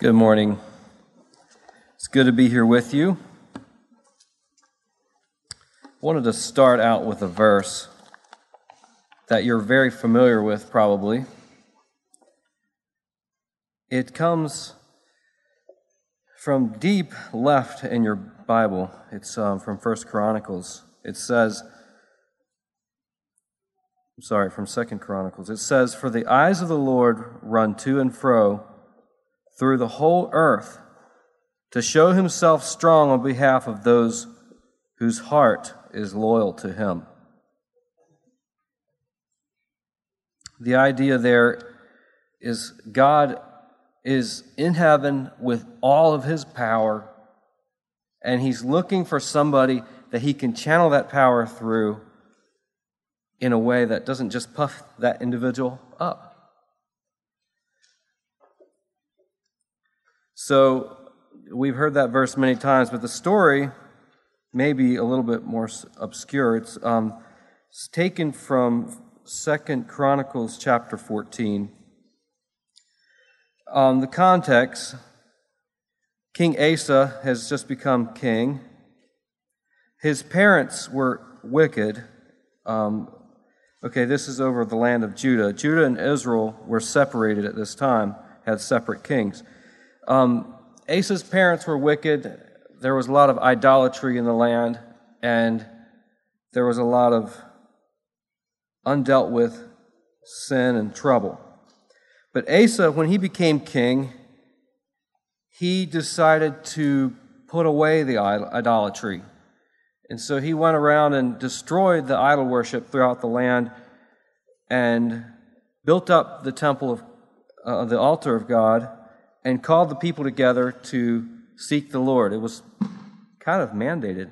Good morning. It's good to be here with you. I wanted to start out with a verse that you're very familiar with, probably. It comes from deep left in your Bible. It's um, from First Chronicles. It says, I'm sorry, from Second Chronicles. It says, For the eyes of the Lord run to and fro through the whole earth to show himself strong on behalf of those whose heart is loyal to him. The idea there is God is in heaven with all of his power, and he's looking for somebody that he can channel that power through in a way that doesn't just puff that individual up. So we've heard that verse many times, but the story may be a little bit more obscure. It's, um, it's taken from Second Chronicles chapter 14. Um, the context King Asa has just become king. His parents were wicked. Um, okay, this is over the land of Judah. Judah and Israel were separated at this time, had separate kings. Um, Asa's parents were wicked. There was a lot of idolatry in the land, and there was a lot of undealt with sin and trouble. But Asa, when he became king, he decided to put away the idolatry. And so he went around and destroyed the idol worship throughout the land and built up the temple of uh, the altar of God and called the people together to seek the Lord. It was kind of mandated.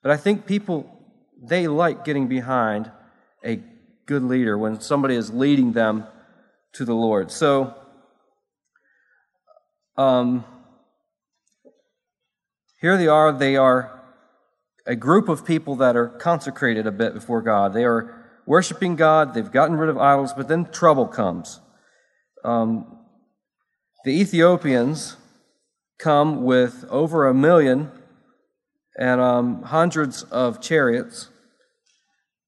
But I think people, they like getting behind a good leader when somebody is leading them to the Lord. So, um, here they are. They are a group of people that are consecrated a bit before God. They are worshiping God. They've gotten rid of idols, but then trouble comes. Um, the Ethiopians come with over a million and um, hundreds of chariots,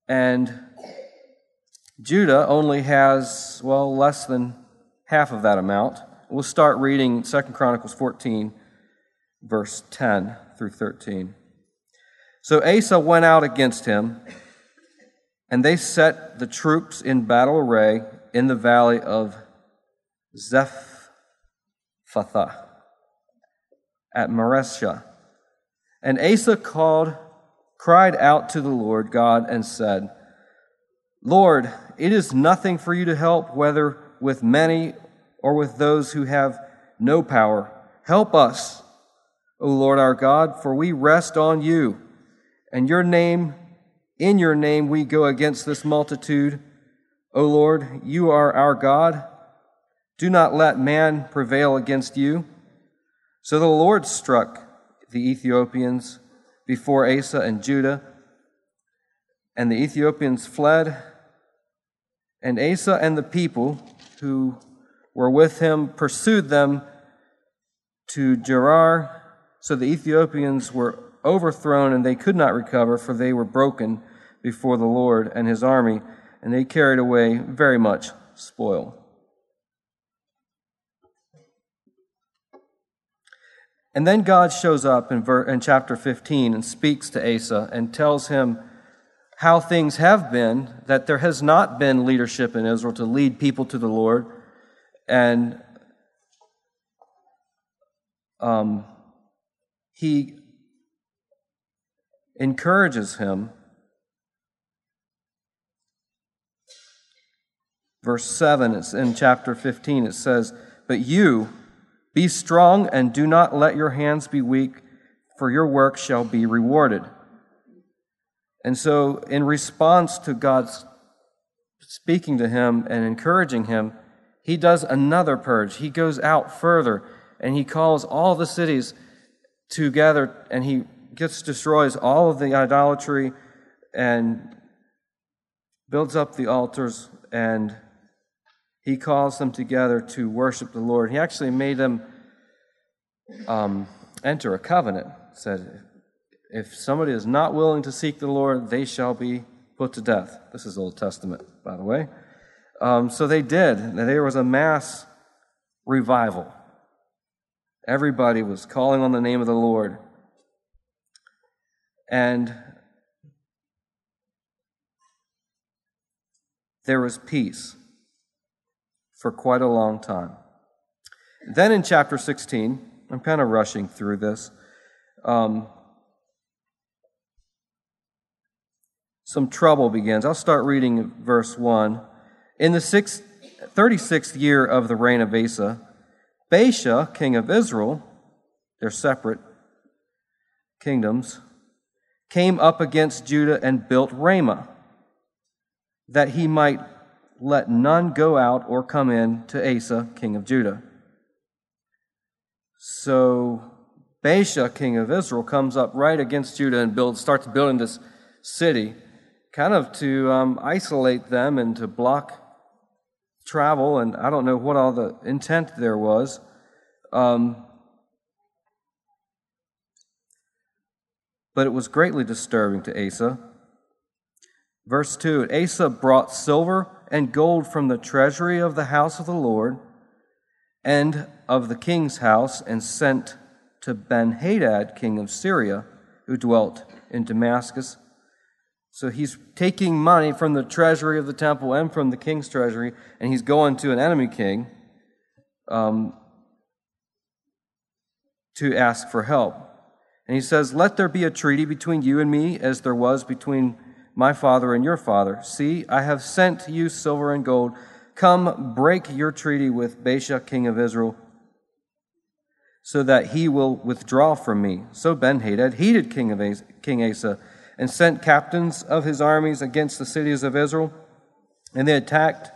and Judah only has, well, less than half of that amount. We'll start reading 2 Chronicles 14, verse 10 through 13. So Asa went out against him, and they set the troops in battle array in the valley of Zeph Fatha at Mareshah. And Asa called, cried out to the Lord God and said, Lord, it is nothing for you to help, whether with many or with those who have no power. Help us, O Lord our God, for we rest on you. And your name, in your name, we go against this multitude. O Lord, you are our God. Do not let man prevail against you. So the Lord struck the Ethiopians before Asa and Judah, and the Ethiopians fled. And Asa and the people who were with him pursued them to Gerar. So the Ethiopians were overthrown, and they could not recover, for they were broken before the Lord and his army, and they carried away very much spoil. And then God shows up in, ver- in chapter 15 and speaks to Asa and tells him how things have been, that there has not been leadership in Israel to lead people to the Lord. And um, he encourages him. Verse 7, it's in chapter 15, it says, But you, be strong and do not let your hands be weak, for your work shall be rewarded. And so, in response to God's speaking to him and encouraging him, he does another purge. He goes out further and he calls all the cities together and he gets destroys all of the idolatry and builds up the altars and he calls them together to worship the Lord. He actually made them um, enter a covenant. Said, if somebody is not willing to seek the Lord, they shall be put to death. This is Old Testament, by the way. Um, so they did. There was a mass revival. Everybody was calling on the name of the Lord. And there was peace for quite a long time. Then in chapter 16, I'm kind of rushing through this. Um, some trouble begins. I'll start reading verse 1. In the sixth, 36th year of the reign of Asa, Baasha, king of Israel, they're separate kingdoms, came up against Judah and built Ramah, that he might let none go out or come in to Asa, king of Judah. So Baasha, king of Israel, comes up right against Judah and builds, starts building this city, kind of to um, isolate them and to block travel. And I don't know what all the intent there was. Um, but it was greatly disturbing to Asa. Verse 2 Asa brought silver and gold from the treasury of the house of the Lord and of the king's house and sent to Benhadad, king of Syria, who dwelt in Damascus. So he's taking money from the treasury of the temple and from the king's treasury, and he's going to an enemy king um, to ask for help. And he says, Let there be a treaty between you and me, as there was between my father and your father. See, I have sent you silver and gold Come, break your treaty with Baasha, king of Israel, so that he will withdraw from me. So Benhadad heeded king, of Asa, king Asa and sent captains of his armies against the cities of Israel, and they attacked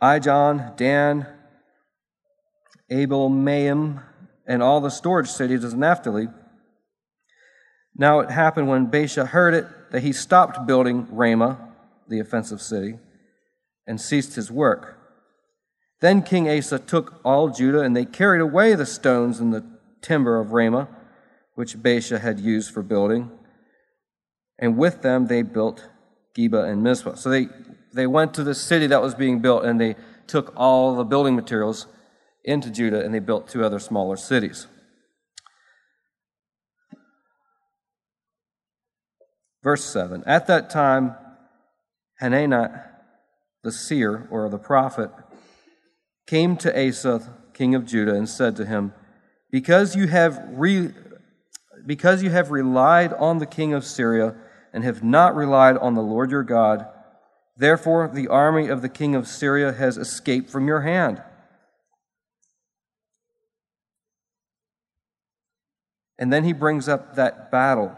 Ijon, Dan, Abel, Maim, and all the storage cities of Naphtali. Now it happened when Baasha heard it that he stopped building Ramah, the offensive city and ceased his work. Then King Asa took all Judah, and they carried away the stones and the timber of Ramah, which Baasha had used for building. And with them they built Geba and Mizpah. So they, they went to the city that was being built, and they took all the building materials into Judah, and they built two other smaller cities. Verse 7 At that time, Hananiah the seer or the prophet, came to Asa, king of Judah, and said to him, Because you have, re- because you have relied on the king of Syria and have not relied on the Lord your God, therefore the army of the king of Syria has escaped from your hand. And then he brings up that battle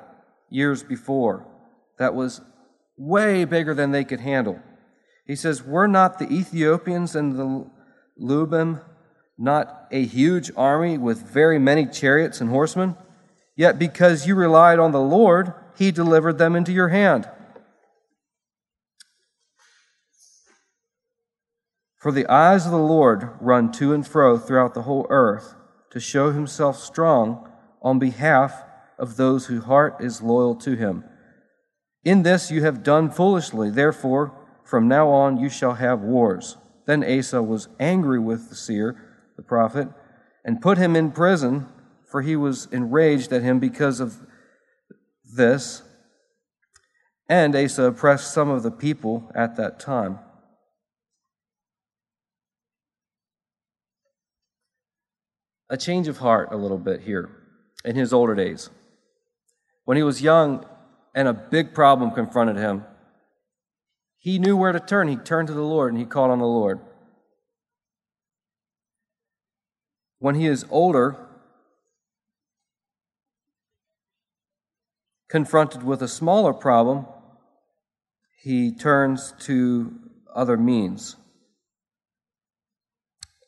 years before that was way bigger than they could handle. He says, Were not the Ethiopians and the Lubim not a huge army with very many chariots and horsemen? Yet because you relied on the Lord, he delivered them into your hand. For the eyes of the Lord run to and fro throughout the whole earth to show himself strong on behalf of those whose heart is loyal to him. In this you have done foolishly. Therefore, from now on you shall have wars. Then Asa was angry with the seer, the prophet, and put him in prison, for he was enraged at him because of this. And Asa oppressed some of the people at that time. A change of heart a little bit here in his older days. When he was young and a big problem confronted him, he knew where to turn. He turned to the Lord and he called on the Lord. When he is older, confronted with a smaller problem, he turns to other means.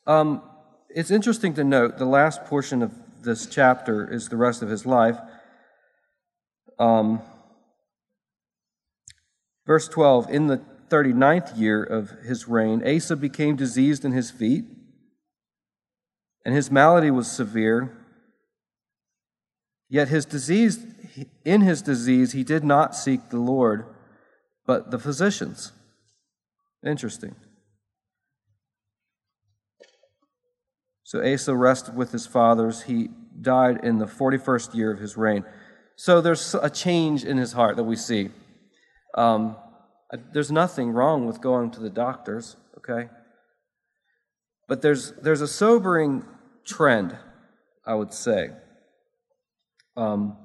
Um, it's interesting to note the last portion of this chapter is the rest of his life. Um, Verse 12 In the 39th year of his reign, Asa became diseased in his feet, and his malady was severe. Yet his disease, in his disease, he did not seek the Lord, but the physicians. Interesting. So Asa rested with his fathers. He died in the 41st year of his reign. So there's a change in his heart that we see. Um, there's nothing wrong with going to the doctors, okay? But there's, there's a sobering trend, I would say. Um,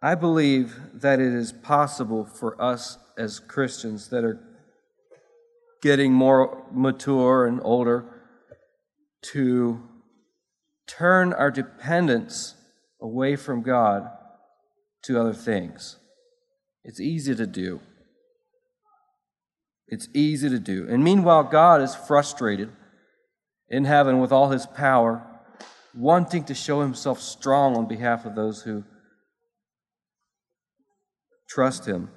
I believe that it is possible for us as Christians that are getting more mature and older to turn our dependence away from God to other things. It's easy to do. It's easy to do. And meanwhile, God is frustrated in heaven with all his power, wanting to show himself strong on behalf of those who trust him.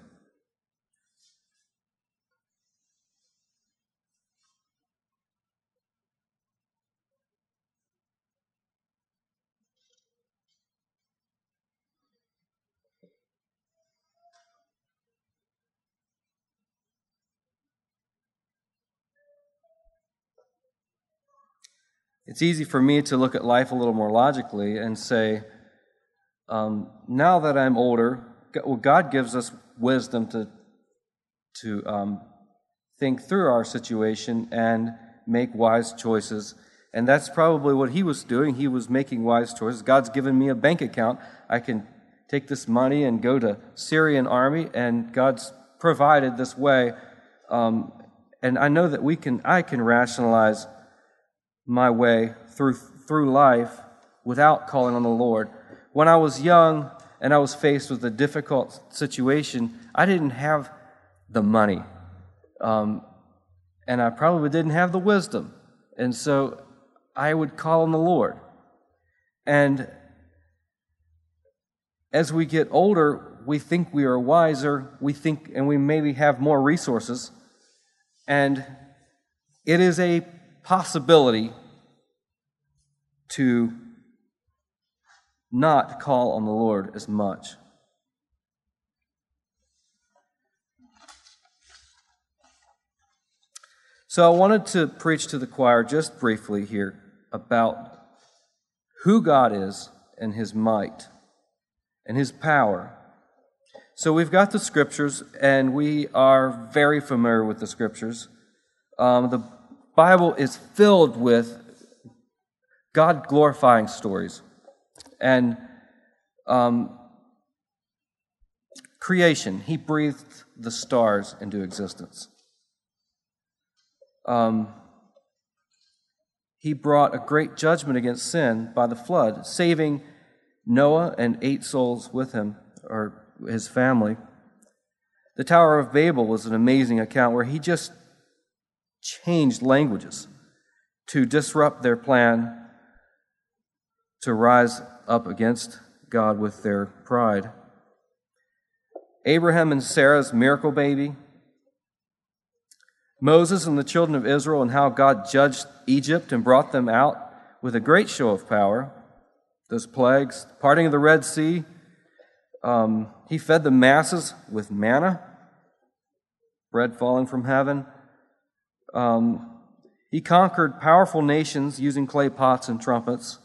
It's easy for me to look at life a little more logically and say, um, now that I'm older, well, God gives us wisdom to, to um, think through our situation and make wise choices. And that's probably what he was doing. He was making wise choices. God's given me a bank account. I can take this money and go to Syrian army, and God's provided this way. Um, and I know that we can, I can rationalize my way through, through life without calling on the Lord. When I was young and I was faced with a difficult situation, I didn't have the money. Um, and I probably didn't have the wisdom. And so I would call on the Lord. And as we get older, we think we are wiser, we think, and we maybe have more resources. And it is a possibility to not call on the Lord as much. So I wanted to preach to the choir just briefly here about who God is and his might and his power. So we've got the scriptures, and we are very familiar with the scriptures. Um, the Bible is filled with God glorifying stories. And um, creation, He breathed the stars into existence. Um, he brought a great judgment against sin by the flood, saving Noah and eight souls with him, or his family. The Tower of Babel was an amazing account where he just changed languages to disrupt their plan to rise up against God with their pride. Abraham and Sarah's miracle baby. Moses and the children of Israel and how God judged Egypt and brought them out with a great show of power. Those plagues, parting of the Red Sea. Um, he fed the masses with manna, bread falling from heaven. Um, he conquered powerful nations using clay pots and trumpets.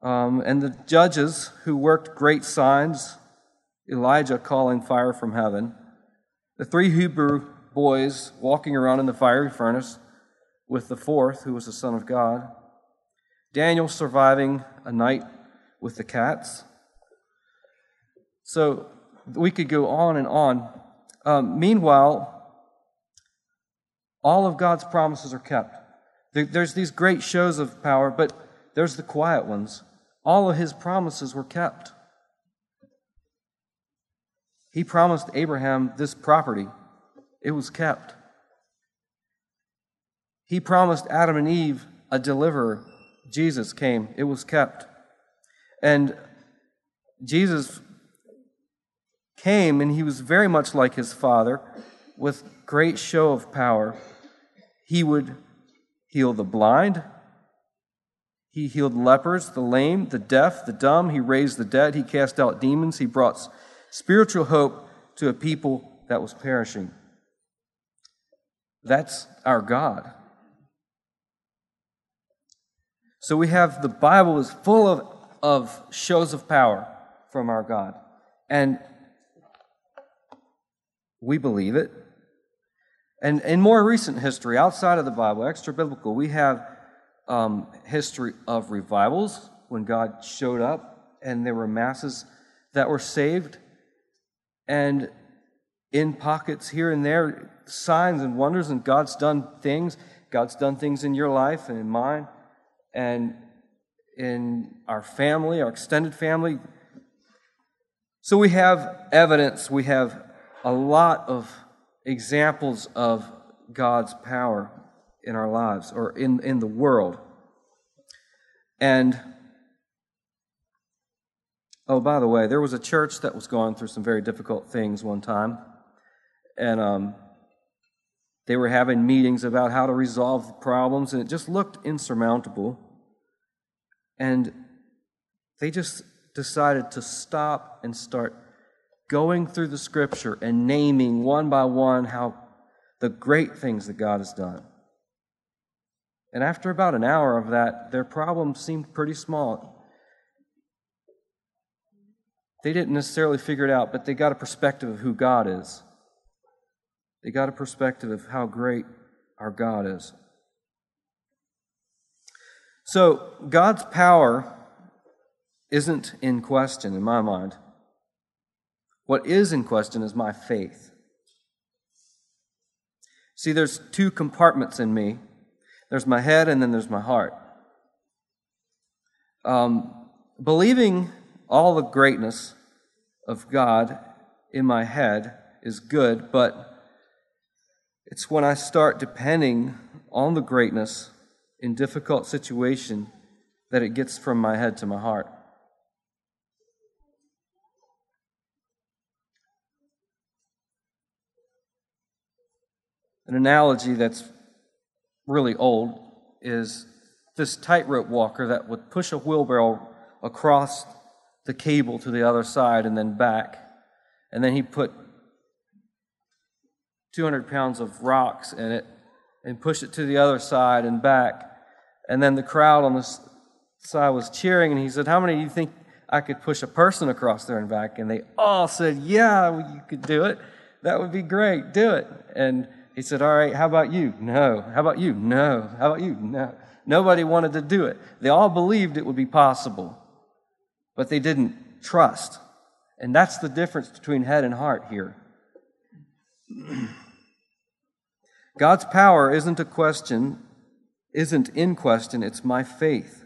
Um, and the judges who worked great signs, Elijah calling fire from heaven, the three Hebrew boys walking around in the fiery furnace with the fourth, who was the Son of God, Daniel surviving a night with the cats. So we could go on and on. Um, meanwhile, all of God's promises are kept. There's these great shows of power, but there's the quiet ones all of his promises were kept. He promised Abraham this property, it was kept. He promised Adam and Eve a deliverer. Jesus came, it was kept. And Jesus came, and he was very much like his father. with great show of power. He would heal the blind. He healed lepers, the lame, the deaf, the dumb. He raised the dead. He cast out demons. He brought spiritual hope to a people that was perishing. That's our God. So we have the Bible is full of, of shows of power from our God. And we believe it. And in more recent history, outside of the Bible, extra biblical, we have um, history of revivals when God showed up and there were masses that were saved. And in pockets here and there, signs and wonders, and God's done things. God's done things in your life and in mine and in our family, our extended family. So we have evidence, we have a lot of examples of God's power in our lives or in, in the world. And, oh, by the way, there was a church that was going through some very difficult things one time. And um, they were having meetings about how to resolve problems, and it just looked insurmountable. And they just decided to stop and start going through the scripture and naming one by one how the great things that God has done. And after about an hour of that, their problem seemed pretty small. They didn't necessarily figure it out, but they got a perspective of who God is. They got a perspective of how great our God is. So, God's power isn't in question in my mind. What is in question is my faith. See, there's two compartments in me there's my head, and then there's my heart. Um, believing all the greatness of God in my head is good, but it's when I start depending on the greatness in difficult situation that it gets from my head to my heart. An analogy that's really old is this tightrope walker that would push a wheelbarrow across the cable to the other side and then back. And then he put 200 pounds of rocks in it and push it to the other side and back. And then the crowd on this side was cheering, and he said, How many do you think I could push a person across there and back? And they all said, Yeah, you could do it. That would be great. Do it. And he said, All right, how about you? No. How about you? No. How about you? No. Nobody wanted to do it. They all believed it would be possible, but they didn't trust. And that's the difference between head and heart here. God's power isn't a question, isn't in question, it's my faith.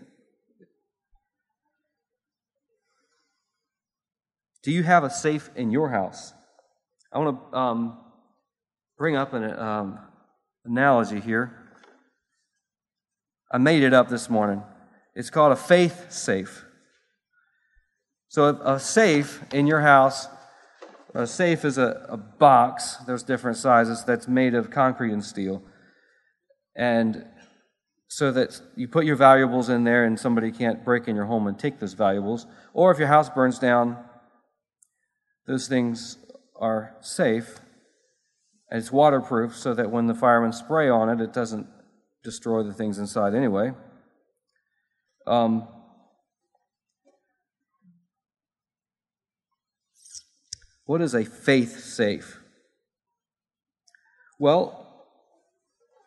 Do you have a safe in your house? I want to um, bring up an um, analogy here. I made it up this morning. It's called a faith safe. So, a, safe in your house, a safe is a, a box, there's different sizes, that's made of concrete and steel. And so that you put your valuables in there and somebody can't break in your home and take those valuables. Or if your house burns down, those things are safe it's waterproof so that when the firemen spray on it, it doesn't destroy the things inside anyway. Um, what is a faith safe? Well,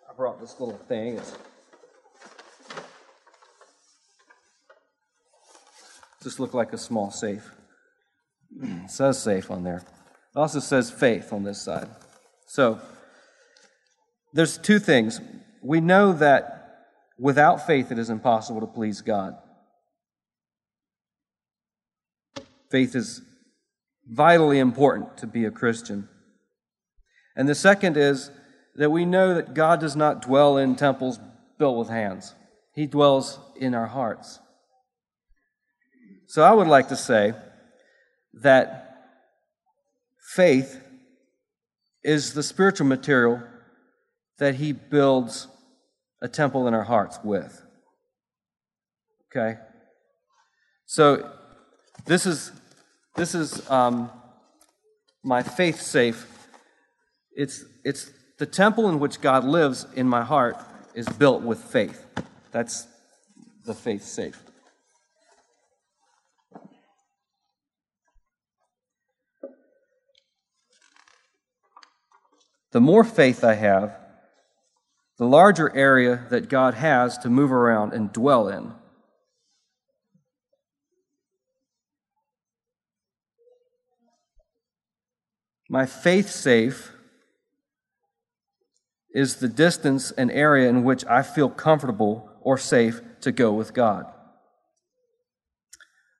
I brought this little thing. It's just look like a small safe. It says safe on there. It also says faith on this side. So, there's two things. We know that without faith it is impossible to please God. Faith is vitally important to be a Christian. And the second is that we know that God does not dwell in temples built with hands, He dwells in our hearts. So I would like to say that faith is the spiritual material that He builds a temple in our hearts with. Okay? So, this is, this is um, my faith safe. It's, it's the temple in which God lives in my heart is built with faith. That's the faith safe. The more faith I have, the larger area that God has to move around and dwell in. My faith safe is the distance and area in which I feel comfortable or safe to go with God.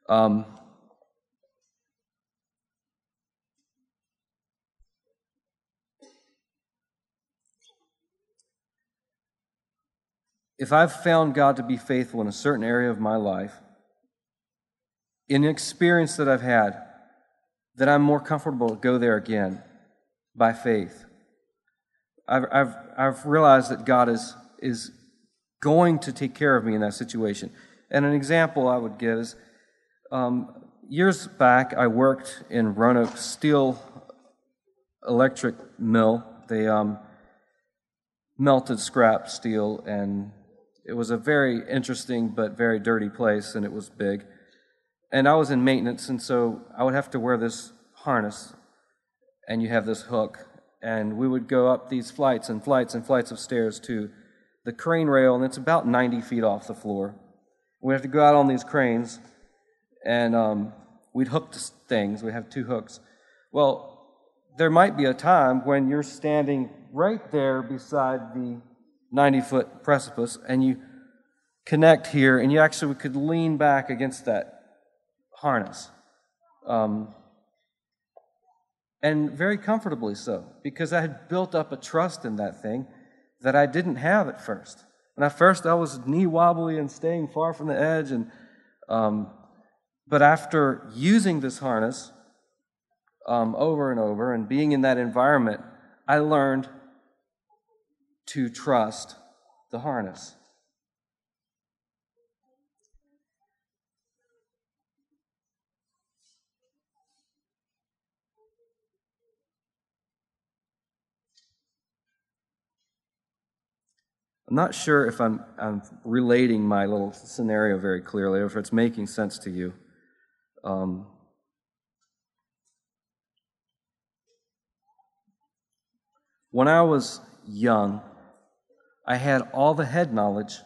Um, if I've found God to be faithful in a certain area of my life, in an experience that I've had, that I'm more comfortable to go there again by faith. I've, I've, I've realized that God is, is going to take care of me in that situation. And an example I would give is um, years back, I worked in Roanoke Steel Electric Mill. They um, melted scrap steel, and it was a very interesting but very dirty place, and it was big. And I was in maintenance, and so I would have to wear this harness, and you have this hook, and we would go up these flights and flights and flights of stairs to the crane rail, and it's about 90 feet off the floor. We have to go out on these cranes, and um, we'd hook things. We have two hooks. Well, there might be a time when you're standing right there beside the 90 foot precipice, and you connect here, and you actually could lean back against that harness. Um, and very comfortably so, because I had built up a trust in that thing that I didn't have at first. And at first, I was knee wobbly and staying far from the edge. And um, but after using this harness um, over and over and being in that environment, I learned to trust the harness. I'm not sure if I'm, I'm relating my little scenario very clearly or if it's making sense to you. Um, when I was young, I had all the head knowledge,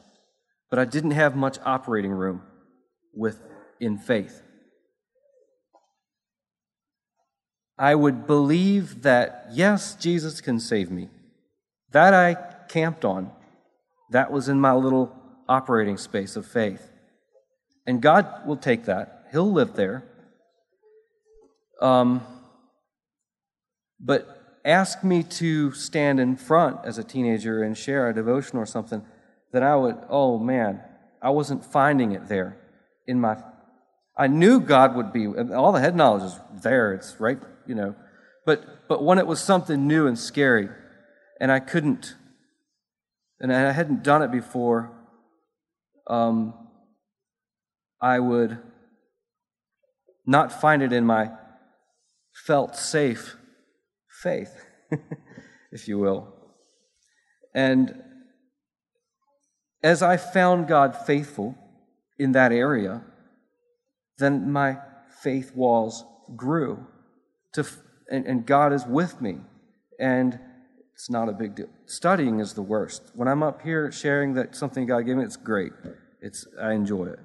but I didn't have much operating room with in faith. I would believe that yes, Jesus can save me. That I camped on. That was in my little operating space of faith. And God will take that, He'll live there. Um, but ask me to stand in front as a teenager and share a devotion or something, then I would, oh man, I wasn't finding it there in my. I knew God would be, all the head knowledge is there, it's right, you know. But, but when it was something new and scary, and I couldn't and I hadn't done it before, um, I would not find it in my felt safe faith, if you will. And as I found God faithful in that area, then my faith walls grew to, and, and God is with me. And it's not a big deal. Studying is the worst. When I'm up here sharing that something God gave me, it's great. It's I enjoy it.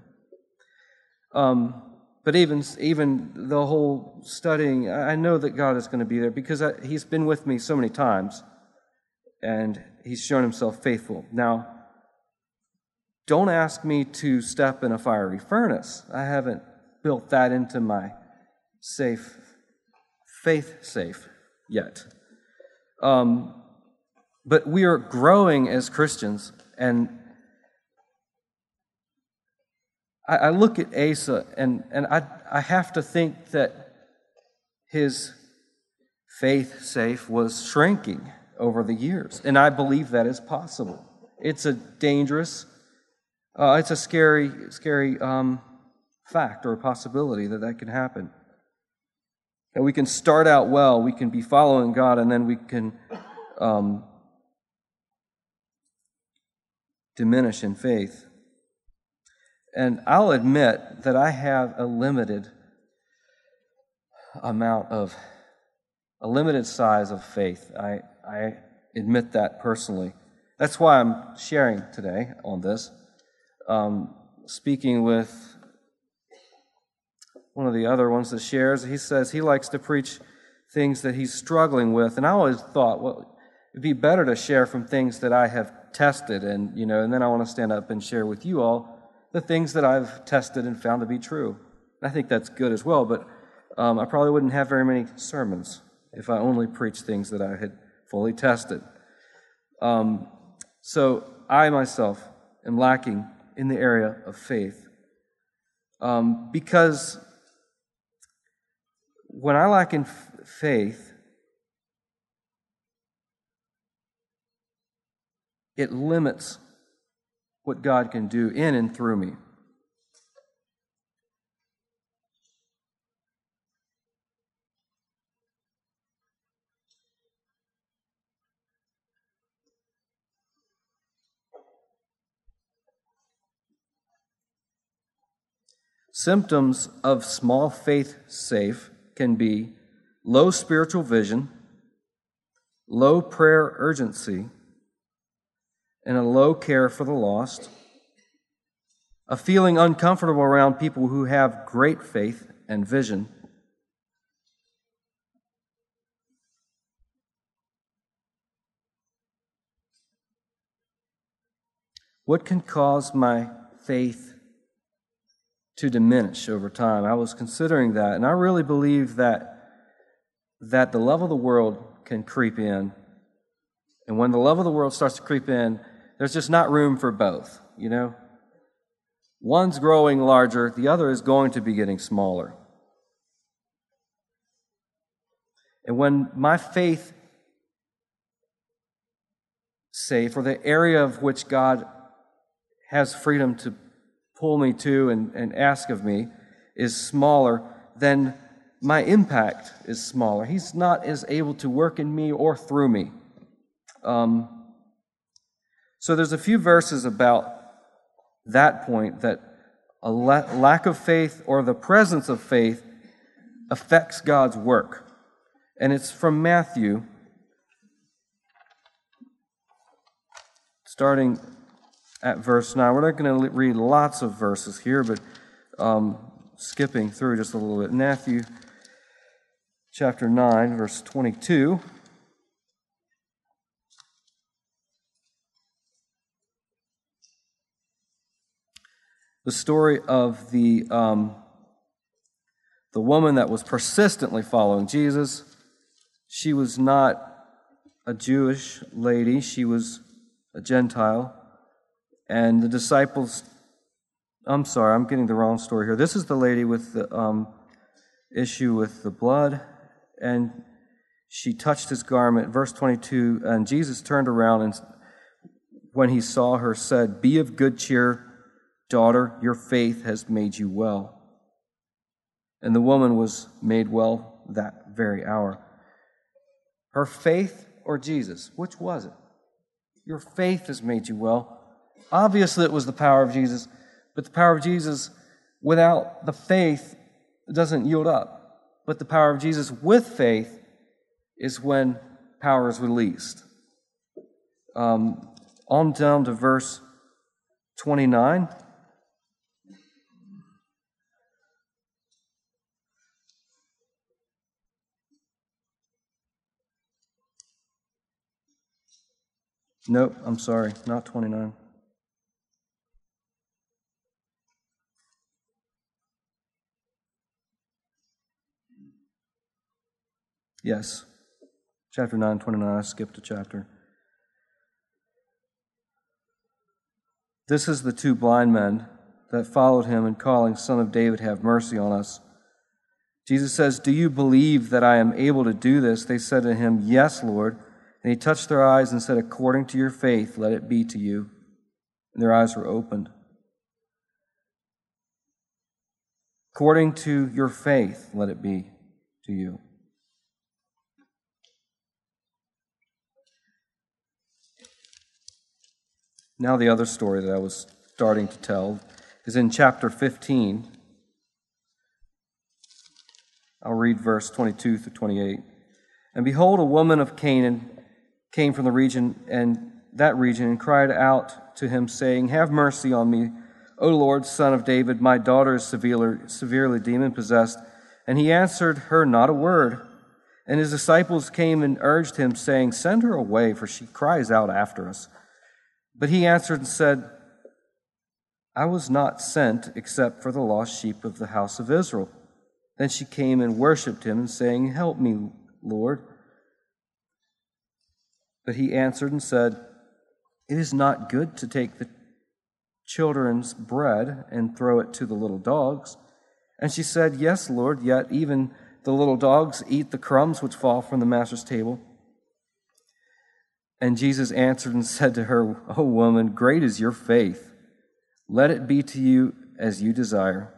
Um, but even even the whole studying, I know that God is going to be there because I, He's been with me so many times, and He's shown Himself faithful. Now, don't ask me to step in a fiery furnace. I haven't built that into my safe faith safe yet. Um, but we are growing as Christians, and I, I look at Asa, and, and I, I have to think that his faith safe was shrinking over the years. And I believe that is possible. It's a dangerous, uh, it's a scary, scary um, fact or possibility that that can happen. That we can start out well, we can be following God, and then we can um, diminish in faith. And I'll admit that I have a limited amount of, a limited size of faith. I, I admit that personally. That's why I'm sharing today on this. Um, speaking with one of the other ones that shares, he says he likes to preach things that he's struggling with. And I always thought, well, it'd be better to share from things that I have tested, and you know, and then I want to stand up and share with you all the things that I've tested and found to be true. I think that's good as well, but um, I probably wouldn't have very many sermons if I only preached things that I had fully tested. Um, so I myself am lacking in the area of faith um, because when I lack in f- faith, it limits what God can do in and through me. Symptoms of small faith safe can be low spiritual vision, low prayer urgency, and a low care for the lost, a feeling uncomfortable around people who have great faith and vision. What can cause my faith to diminish over time? I was considering that, and I really believe that that the love of the world can creep in. And when the love of the world starts to creep in, there's just not room for both, you know? One's growing larger, the other is going to be getting smaller. And when my faith say, for the area of which God has freedom to pull me to and, and ask of me, is smaller, then my impact is smaller. He's not as able to work in me or through me. Um, so there's a few verses about that point that a lack of faith or the presence of faith affects God's work. And it's from Matthew, starting at verse 9. We're not going to read lots of verses here, but um, skipping through just a little bit. Matthew chapter 9, verse 22. The story of the, um, the woman that was persistently following Jesus. She was not a Jewish lady, she was a Gentile. And the disciples, I'm sorry, I'm getting the wrong story here. This is the lady with the um, issue with the blood, and she touched his garment. Verse 22 And Jesus turned around and when he saw her said, Be of good cheer Daughter, your faith has made you well. And the woman was made well that very hour. Her faith or Jesus? Which was it? Your faith has made you well. Obviously, it was the power of Jesus, but the power of Jesus without the faith doesn't yield up. But the power of Jesus with faith is when power is released. Um, on down to verse 29. Nope, I'm sorry, not 29. Yes, chapter 9, 29. I skipped a chapter. This is the two blind men that followed him and calling, Son of David, have mercy on us. Jesus says, Do you believe that I am able to do this? They said to him, Yes, Lord. And he touched their eyes and said, According to your faith, let it be to you. And their eyes were opened. According to your faith, let it be to you. Now, the other story that I was starting to tell is in chapter 15. I'll read verse 22 through 28. And behold, a woman of Canaan came from the region and that region and cried out to him, saying, Have mercy on me, O Lord, son of David. My daughter is severely, severely demon possessed. And he answered her not a word. And his disciples came and urged him, saying, Send her away, for she cries out after us. But he answered and said, I was not sent except for the lost sheep of the house of Israel. Then she came and worshipped him, saying, Help me, Lord. But he answered and said, It is not good to take the children's bread and throw it to the little dogs. And she said, Yes, Lord, yet even the little dogs eat the crumbs which fall from the master's table. And Jesus answered and said to her, O woman, great is your faith. Let it be to you as you desire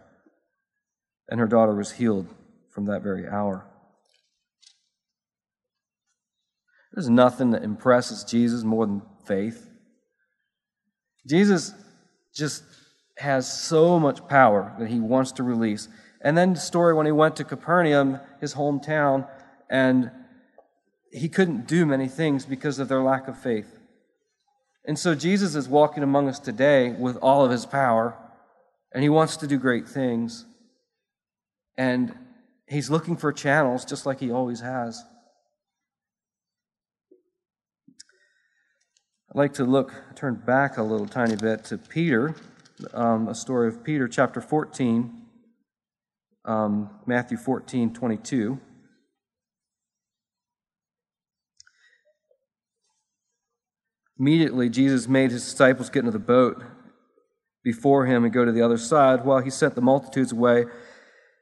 and her daughter was healed from that very hour. There's nothing that impresses Jesus more than faith. Jesus just has so much power that he wants to release. And then the story when he went to Capernaum, his hometown, and he couldn't do many things because of their lack of faith. And so Jesus is walking among us today with all of his power, and he wants to do great things. And he's looking for channels just like he always has. I'd like to look, turn back a little tiny bit to Peter, um, a story of Peter, chapter 14, um, Matthew 14, 22. Immediately, Jesus made his disciples get into the boat before him and go to the other side while he sent the multitudes away.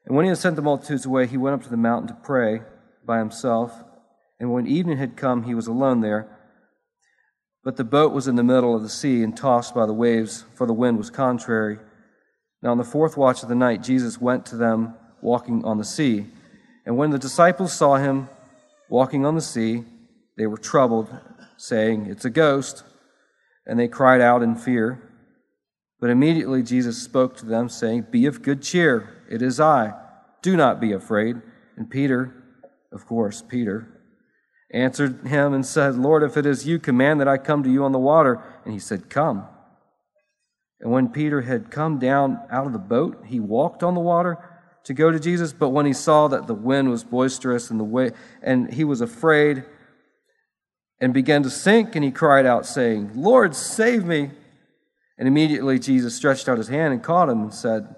And when he had sent the multitudes away, he went up to the mountain to pray by himself. And when evening had come, he was alone there. But the boat was in the middle of the sea and tossed by the waves, for the wind was contrary. Now, on the fourth watch of the night, Jesus went to them walking on the sea. And when the disciples saw him walking on the sea, they were troubled, saying, It's a ghost. And they cried out in fear. But immediately Jesus spoke to them, saying, Be of good cheer. It is I. Do not be afraid. And Peter, of course, Peter, answered him and said, Lord, if it is you, command that I come to you on the water. And he said, Come. And when Peter had come down out of the boat, he walked on the water to go to Jesus. But when he saw that the wind was boisterous and the way, and he was afraid and began to sink, and he cried out, saying, Lord, save me. And immediately Jesus stretched out his hand and caught him and said,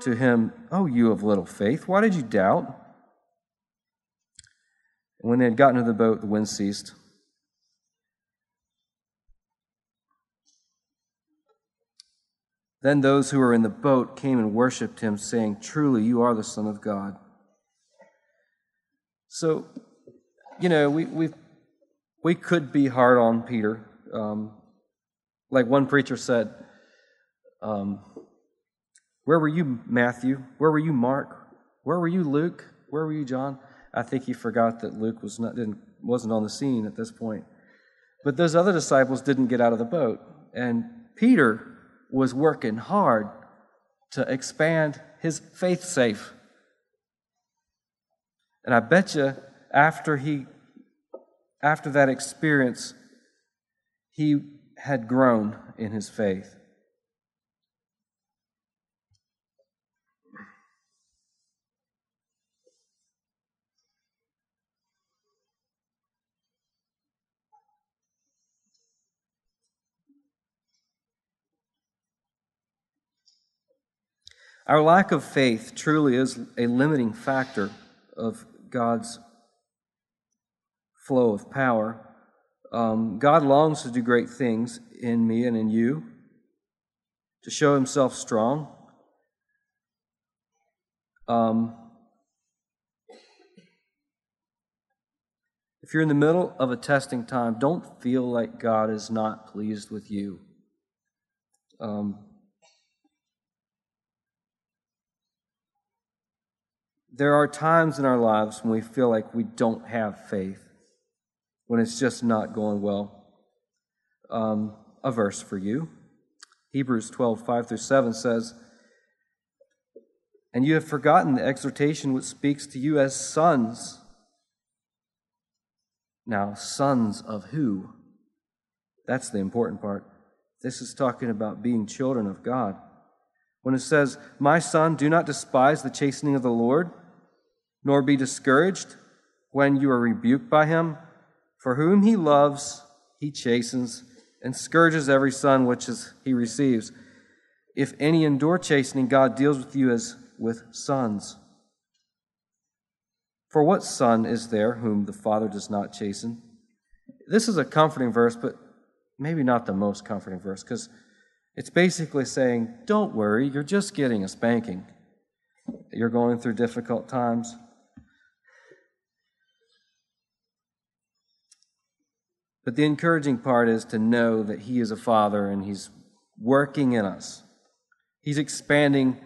to him, Oh, you of little faith, why did you doubt? And when they had gotten into the boat, the wind ceased. Then those who were in the boat came and worshipped him, saying, Truly, you are the Son of God. So, you know, we, we, we could be hard on Peter. Um, like one preacher said, um, where were you, Matthew? Where were you, Mark? Where were you, Luke? Where were you, John? I think he forgot that Luke was not, didn't, wasn't on the scene at this point. But those other disciples didn't get out of the boat. And Peter was working hard to expand his faith safe. And I bet you after he after that experience he had grown in his faith. Our lack of faith truly is a limiting factor of God's flow of power. Um, God longs to do great things in me and in you, to show himself strong. Um, if you're in the middle of a testing time, don't feel like God is not pleased with you. Um, there are times in our lives when we feel like we don't have faith, when it's just not going well. Um, a verse for you Hebrews 12, 5 through 7 says, And you have forgotten the exhortation which speaks to you as sons. Now, sons of who? That's the important part. This is talking about being children of God. When it says, My son, do not despise the chastening of the Lord, nor be discouraged when you are rebuked by him. For whom he loves, he chastens and scourges every son which is, he receives. If any endure chastening, God deals with you as with sons. For what son is there whom the Father does not chasten? This is a comforting verse, but maybe not the most comforting verse, because it's basically saying, Don't worry, you're just getting a spanking. You're going through difficult times. But the encouraging part is to know that He is a Father and He's working in us. He's expanding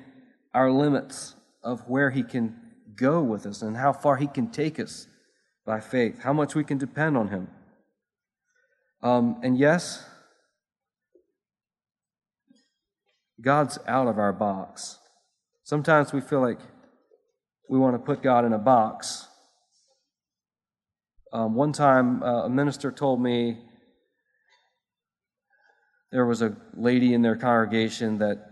our limits of where He can go with us and how far He can take us by faith, how much we can depend on Him. Um, and yes, God's out of our box. Sometimes we feel like we want to put God in a box um, one time, uh, a minister told me there was a lady in their congregation that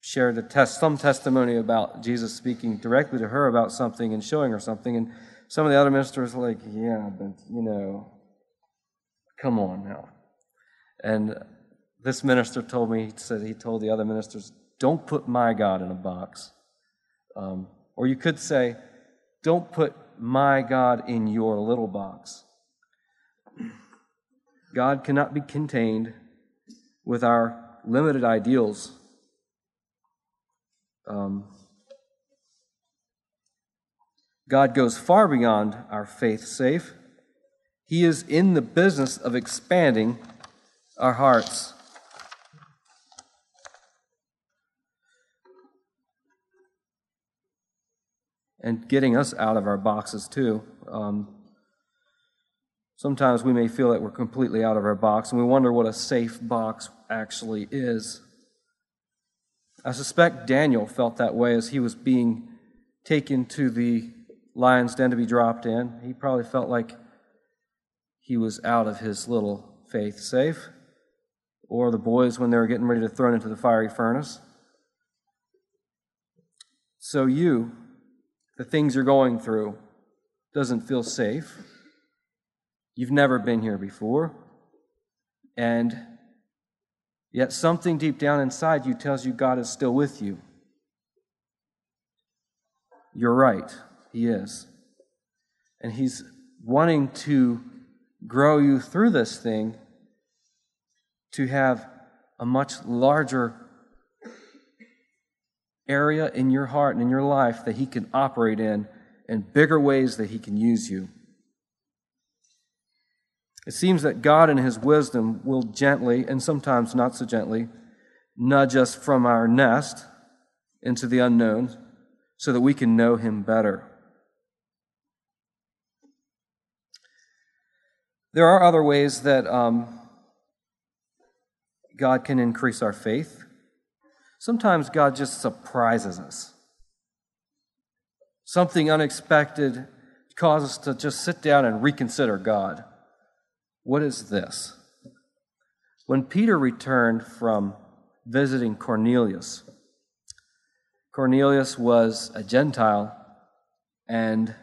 shared a test, some testimony about Jesus speaking directly to her about something and showing her something. And some of the other ministers were like, Yeah, but you know, come on now. And this minister told me, he said he told the other ministers, Don't put my God in a box. Um, or you could say, Don't put my God in your little box. God cannot be contained with our limited ideals. Um, God goes far beyond our faith safe. He is in the business of expanding our hearts. And getting us out of our boxes too. Um, sometimes we may feel that we're completely out of our box and we wonder what a safe box actually is. I suspect Daniel felt that way as he was being taken to the lion's den to be dropped in. He probably felt like he was out of his little faith safe, or the boys when they were getting ready to throw into the fiery furnace. So, you, the things you're going through doesn't feel safe. You've never been here before. And yet something deep down inside you tells you God is still with you. You're right, He is. And He's wanting to grow you through this thing to have a much larger area in your heart and in your life that He can operate in and bigger ways that He can use you. It seems that God, in His wisdom, will gently, and sometimes not so gently, nudge us from our nest into the unknown so that we can know Him better. There are other ways that um, God can increase our faith. Sometimes God just surprises us. Something unexpected causes us to just sit down and reconsider God. What is this? When Peter returned from visiting Cornelius, Cornelius was a Gentile, and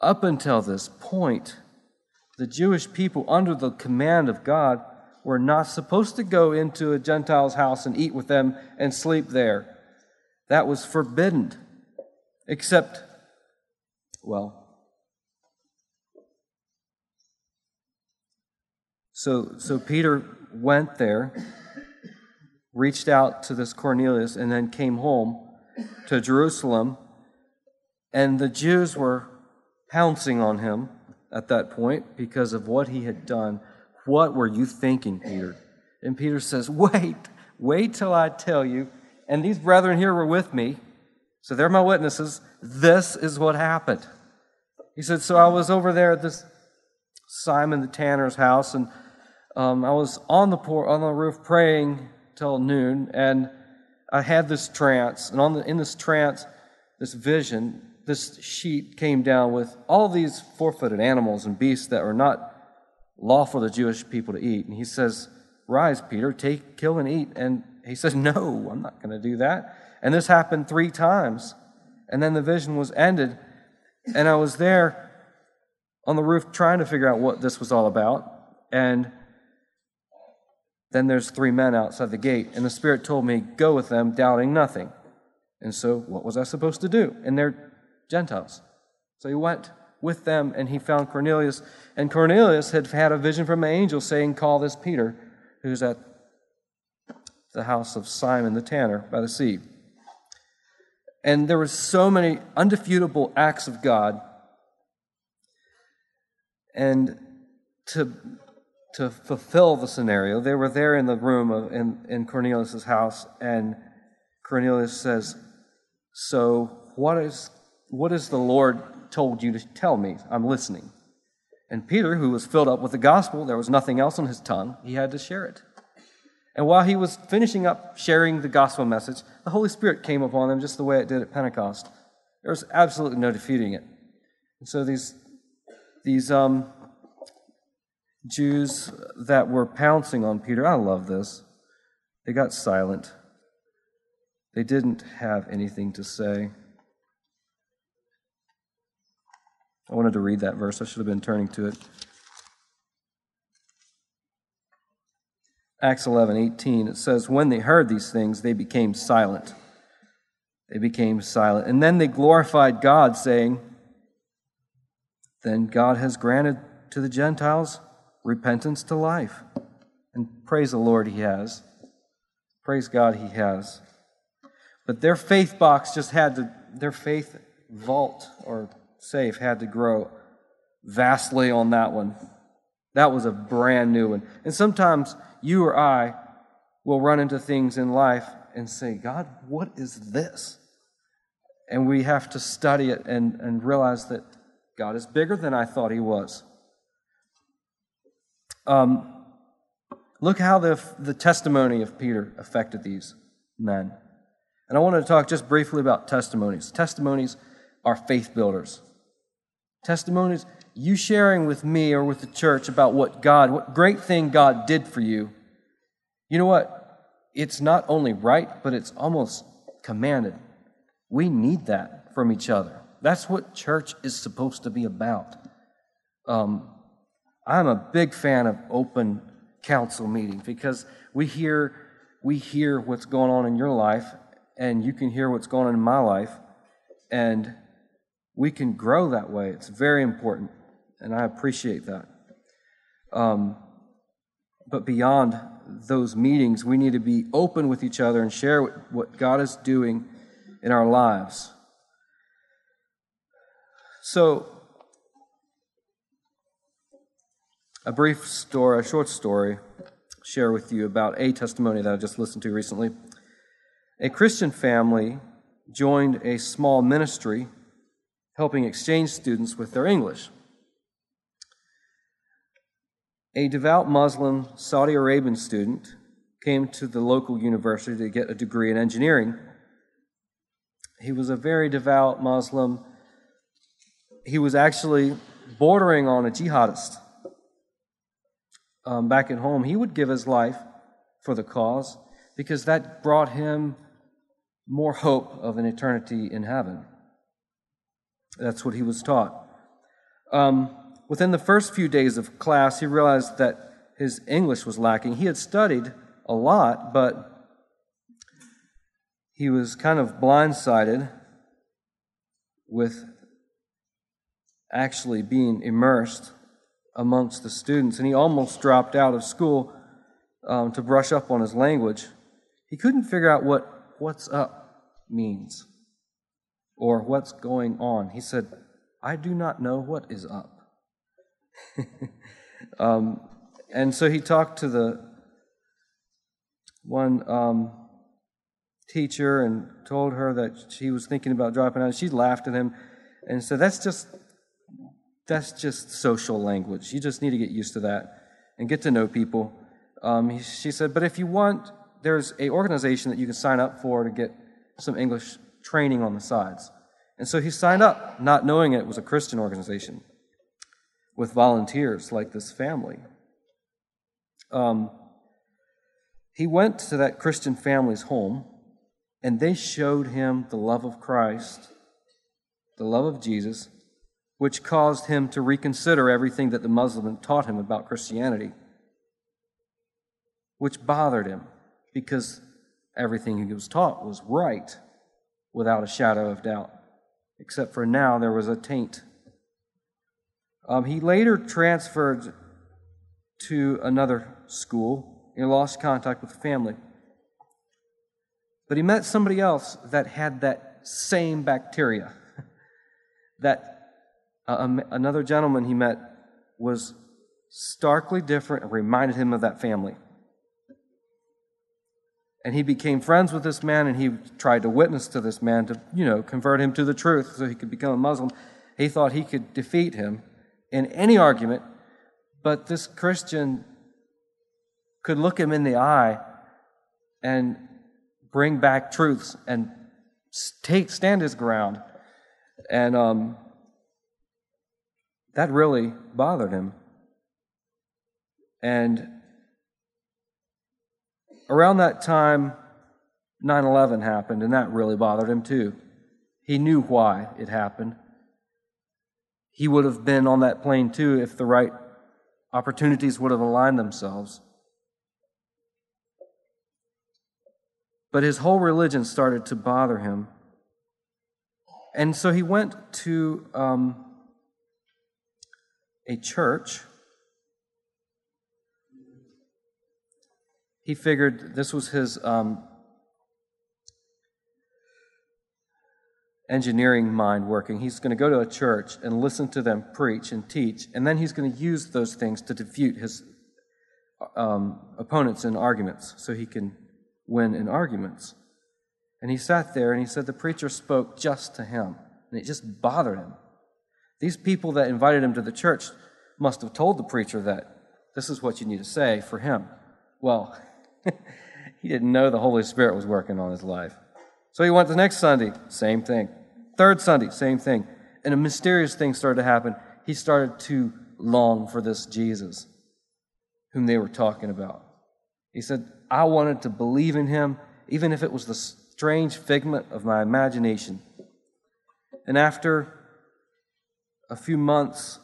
up until this point, the Jewish people, under the command of God, we're not supposed to go into a Gentile's house and eat with them and sleep there. That was forbidden. Except, well, so, so Peter went there, reached out to this Cornelius, and then came home to Jerusalem. And the Jews were pouncing on him at that point because of what he had done. What were you thinking, Peter? And Peter says, Wait, wait till I tell you. And these brethren here were with me, so they're my witnesses. This is what happened. He said, So I was over there at this Simon the tanner's house, and um, I was on the por- on the roof praying till noon, and I had this trance, and on the, in this trance, this vision, this sheet came down with all these four-footed animals and beasts that were not lawful for the Jewish people to eat. And he says, "Rise, Peter, take, kill, and eat." And he says, "No, I'm not going to do that." And this happened three times, and then the vision was ended, and I was there on the roof trying to figure out what this was all about, and then there's three men outside the gate, and the Spirit told me, Go with them, doubting nothing. And so, what was I supposed to do? And they're Gentiles. So he went with them, and he found Cornelius. And Cornelius had had a vision from an angel saying, Call this Peter, who's at the house of Simon the tanner by the sea. And there were so many undefeatable acts of God. And to to fulfill the scenario. They were there in the room of, in, in Cornelius' house, and Cornelius says, So, what is, what is the Lord told you to tell me? I'm listening. And Peter, who was filled up with the gospel, there was nothing else on his tongue, he had to share it. And while he was finishing up sharing the gospel message, the Holy Spirit came upon him just the way it did at Pentecost. There was absolutely no defeating it. And so these, these um, Jews that were pouncing on Peter, I love this. They got silent. They didn't have anything to say. I wanted to read that verse. I should have been turning to it. Acts 11, 18, it says, When they heard these things, they became silent. They became silent. And then they glorified God, saying, Then God has granted to the Gentiles repentance to life. And praise the Lord, He has. Praise God, He has. But their faith box just had to, their faith vault or safe had to grow vastly on that one. That was a brand new one. And sometimes you or I will run into things in life and say, God, what is this? And we have to study it and, and realize that God is bigger than I thought He was. Um, look how the, the testimony of Peter affected these men. And I want to talk just briefly about testimonies. Testimonies are faith builders. Testimonies, you sharing with me or with the church about what God, what great thing God did for you. You know what? It's not only right, but it's almost commanded. We need that from each other. That's what church is supposed to be about. Um, I'm a big fan of open council meetings because we hear we hear what's going on in your life and you can hear what's going on in my life and we can grow that way. It's very important and I appreciate that. Um, but beyond those meetings, we need to be open with each other and share what God is doing in our lives. So, a brief story, a short story, share with you about a testimony that I just listened to recently. A Christian family joined a small ministry helping exchange students with their English. A devout Muslim Saudi Arabian student came to the local university to get a degree in engineering. He was a very devout Muslim. He was actually bordering on a jihadist um, back at home, he would give his life for the cause because that brought him more hope of an eternity in heaven. That's what he was taught. Um, within the first few days of class, he realized that his English was lacking. He had studied a lot, but he was kind of blindsided with actually being immersed amongst the students, and he almost dropped out of school um, to brush up on his language. He couldn't figure out what what's up means or what's going on. He said, I do not know what is up. um, and so he talked to the one um, teacher and told her that she was thinking about dropping out. She laughed at him and said, "That's just that's just social language. You just need to get used to that and get to know people." Um, she said, "But if you want, there's a organization that you can sign up for to get some English training on the sides." And so he signed up, not knowing it was a Christian organization with volunteers like this family. Um, he went to that Christian family's home, and they showed him the love of Christ, the love of Jesus, which caused him to reconsider everything that the Muslim taught him about Christianity, which bothered him because everything he was taught was right without a shadow of doubt except for now there was a taint. Um, he later transferred to another school. and lost contact with the family. But he met somebody else that had that same bacteria. that uh, um, another gentleman he met was starkly different and reminded him of that family. And he became friends with this man and he tried to witness to this man to, you know, convert him to the truth so he could become a Muslim. He thought he could defeat him in any argument, but this Christian could look him in the eye and bring back truths and take, stand his ground. And um, that really bothered him. And around that time, 9 11 happened, and that really bothered him too. He knew why it happened. He would have been on that plane too if the right opportunities would have aligned themselves. But his whole religion started to bother him. And so he went to um, a church he figured this was his um, engineering mind working. He's going to go to a church and listen to them preach and teach, and then he's going to use those things to defeat his um, opponents in arguments so he can win in arguments. And he sat there and he said the preacher spoke just to him, and it just bothered him. These people that invited him to the church must have told the preacher that this is what you need to say for him. Well, he didn't know the Holy Spirit was working on his life. So he went the next Sunday, same thing. Third Sunday, same thing. And a mysterious thing started to happen. He started to long for this Jesus whom they were talking about. He said, I wanted to believe in him, even if it was the strange figment of my imagination. And after a few months,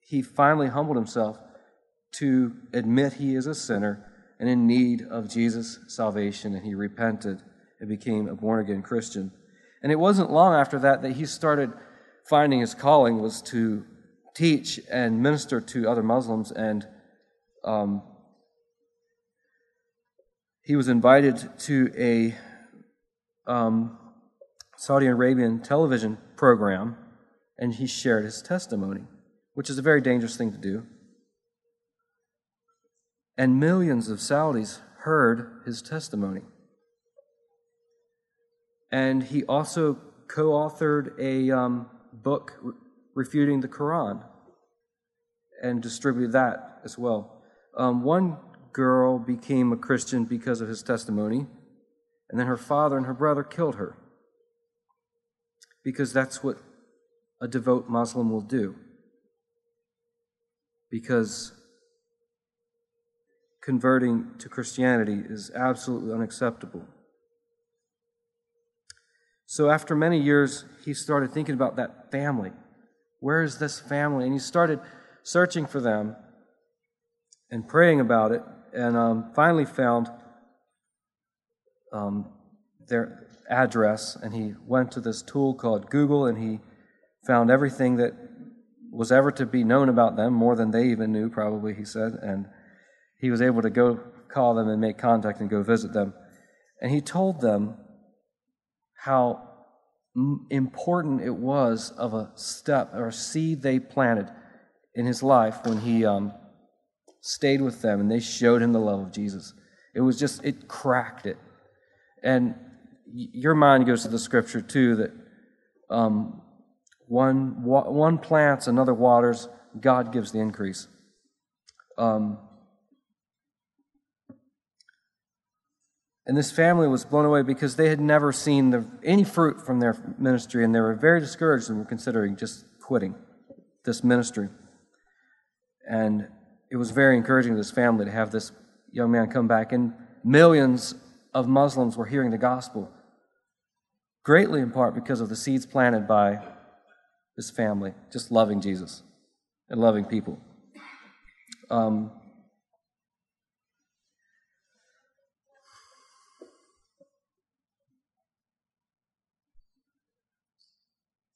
he finally humbled himself to admit he is a sinner and in need of Jesus' salvation, and he repented and became a born again Christian. And it wasn't long after that that he started finding his calling was to teach and minister to other Muslims, and um, he was invited to a um, Saudi Arabian television program, and he shared his testimony, which is a very dangerous thing to do. And millions of Saudis heard his testimony. And he also co authored a um, book re- refuting the Quran and distributed that as well. Um, one girl became a Christian because of his testimony, and then her father and her brother killed her because that's what a devout Muslim will do. Because converting to Christianity is absolutely unacceptable. So, after many years, he started thinking about that family. Where is this family? And he started searching for them and praying about it, and um, finally found um, their address. And he went to this tool called Google, and he found everything that was ever to be known about them, more than they even knew, probably, he said. And he was able to go call them and make contact and go visit them. And he told them how important it was of a step or a seed they planted in his life when he um, stayed with them and they showed him the love of Jesus. It was just, it cracked it. And your mind goes to the scripture too that um, one, one plants, another waters, God gives the increase. Um, and this family was blown away because they had never seen the, any fruit from their ministry, and they were very discouraged and were considering just quitting this ministry. And it was very encouraging to this family to have this young man come back, and millions of Muslims were hearing the gospel, greatly in part because of the seeds planted by this family, just loving Jesus and loving people. Um,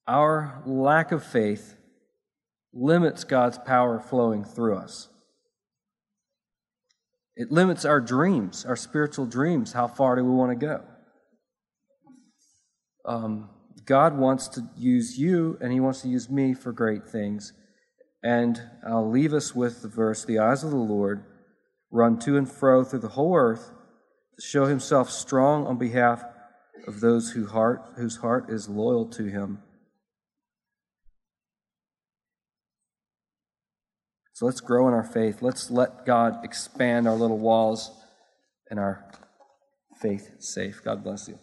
our lack of faith limits God's power flowing through us. It limits our dreams, our spiritual dreams. How far do we want to go? Um, God wants to use you and He wants to use me for great things. And I'll leave us with the verse The eyes of the Lord run to and fro through the whole earth to show Himself strong on behalf of those whose heart, whose heart is loyal to Him. So let's grow in our faith. Let's let God expand our little walls and our faith safe. God bless you.